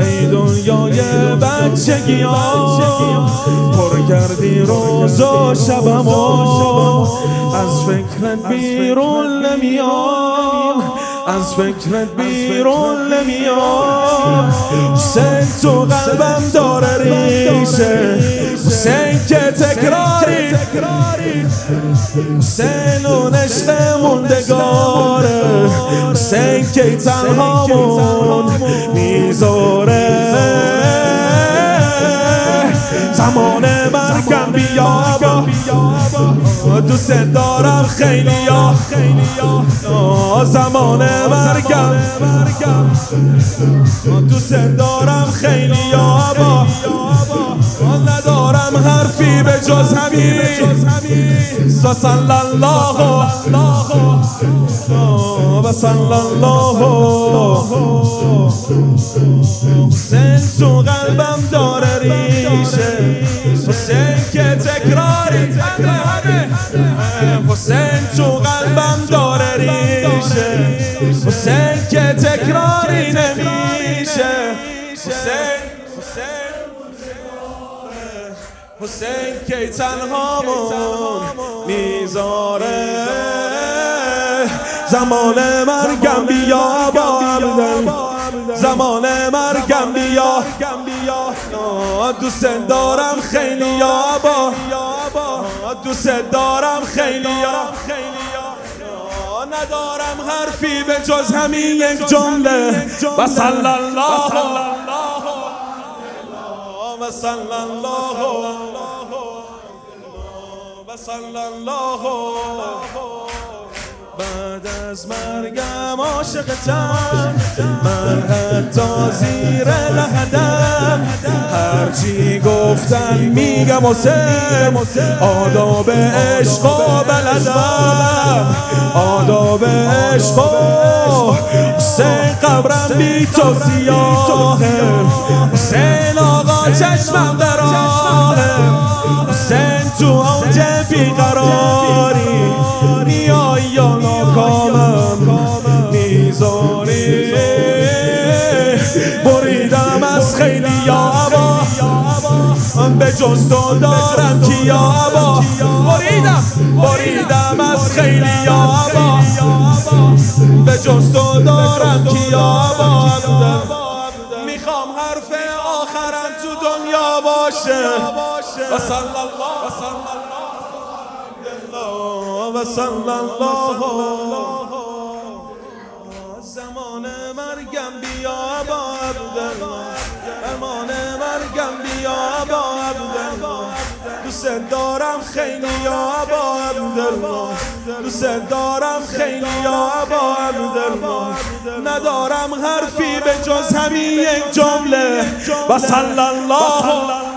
ای دنیای بچگی پر کردی روز و شبم از فکرت بیرون نمیام از فکرت بیرون نمیام. حسین تو قلبم داره ریشه حسین که تکراری حسین اون عشق موندگاره حسین که تنهامون می‌ذاره. زمان مرگم بیا دوست دارم خیلی یا زمان مرگم. دوست دارم خیلی یا با ندارم حرفی به جز صلی الله و صلی الله حسین تو قلبم داره ریشه. حسین که تکراری. حسین تو قلبم داره ریشه. حسین که تکراری نمیشه. حسین حسین که تنهامون می‌ذاره. زمان مرگم بیا با زمان مرگم بیا. دوست دارم خیلی یا با دوست دارم خیلی یا ندارم حرفی به جز همین یک جمله. و الله و صلی الله و صلی الله بعد از مرگم عاشقتم من حتی زیر لحدم. هرچی گفتن میگم حسین آداب عشق و بلدم. آداب عشق حسین قبرم بی تو سیاهه. حسین آقا چشمم در حسین تو اوج بیقراری. میای یا ناکامم. می‌ذاری بریدم از خیلی یابا به جز تو دارم. کیابا بریدم. بریدم از خیلی یابا جز تو دارم کیابا می‌خوام حرف آخرم تو دنیا باشه. و صلی الله و صلی الله. زمان مرگم بیا با عبدالله. زمان مرگم بیا با عبدالله. دوست دارم خیلی یا با عبدالله. دوست دارم خیلی یا با ندارم حرفی به جز همین یک جمله. و صلی الله